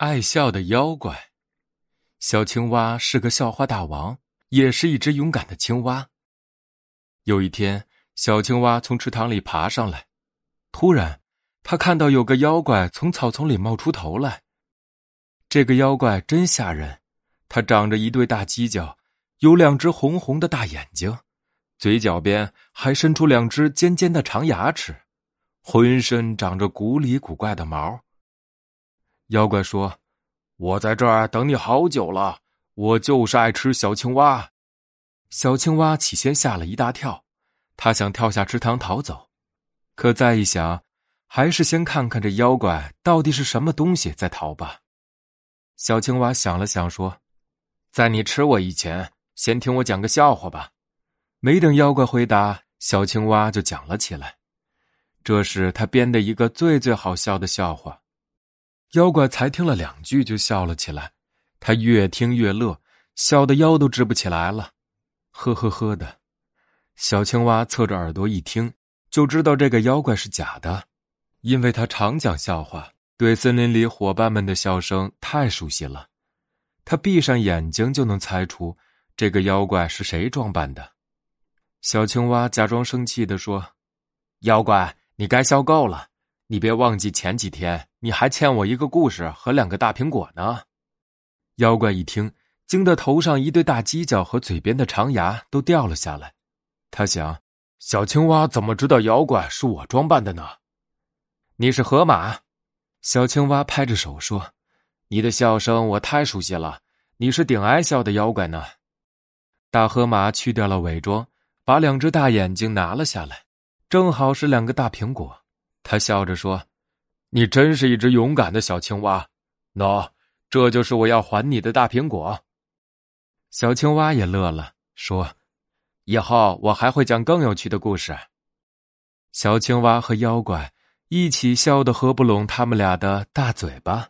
爱笑的妖怪，小青蛙是个笑话大王，也是一只勇敢的青蛙。有一天，小青蛙从池塘里爬上来，突然，他看到有个妖怪从草丛里冒出头来。这个妖怪真吓人，它长着一对大犄角，有两只红红的大眼睛，嘴角边还伸出两只尖尖的长牙齿。浑身长着古里古怪的毛。妖怪说：“我在这儿等你好久了，我就是爱吃小青蛙。”小青蛙起先吓了一大跳，他想跳下池塘逃走，可再一想，还是先看看这妖怪到底是什么东西再逃吧。小青蛙想了想说：“在你吃我以前，先听我讲个笑话吧。”没等妖怪回答，小青蛙就讲了起来。这是他编的一个最最好笑的笑话，妖怪才听了两句就笑了起来，他越听越乐，笑得腰都直不起来了，呵呵呵的。小青蛙侧着耳朵一听，就知道这个妖怪是假的，因为他常讲笑话，对森林里伙伴们的笑声太熟悉了，他闭上眼睛就能猜出这个妖怪是谁装扮的。小青蛙假装生气的说：“妖怪。”你该笑够了，你别忘记前几天你还欠我一个故事和两个大苹果呢。妖怪一听，惊得头上一对大犄角和嘴边的长牙都掉了下来。他想：小青蛙怎么知道妖怪是我装扮的呢？你是河马，小青蛙拍着手说：“你的笑声我太熟悉了，你是顶爱笑的妖怪呢。”大河马去掉了伪装，把两只大眼睛拿了下来。正好是两个大苹果，他笑着说：“你真是一只勇敢的小青蛙。”喏，这就是我要还你的大苹果。小青蛙也乐了，说：“以后我还会讲更有趣的故事。”小青蛙和妖怪一起笑得合不拢他们俩的大嘴巴。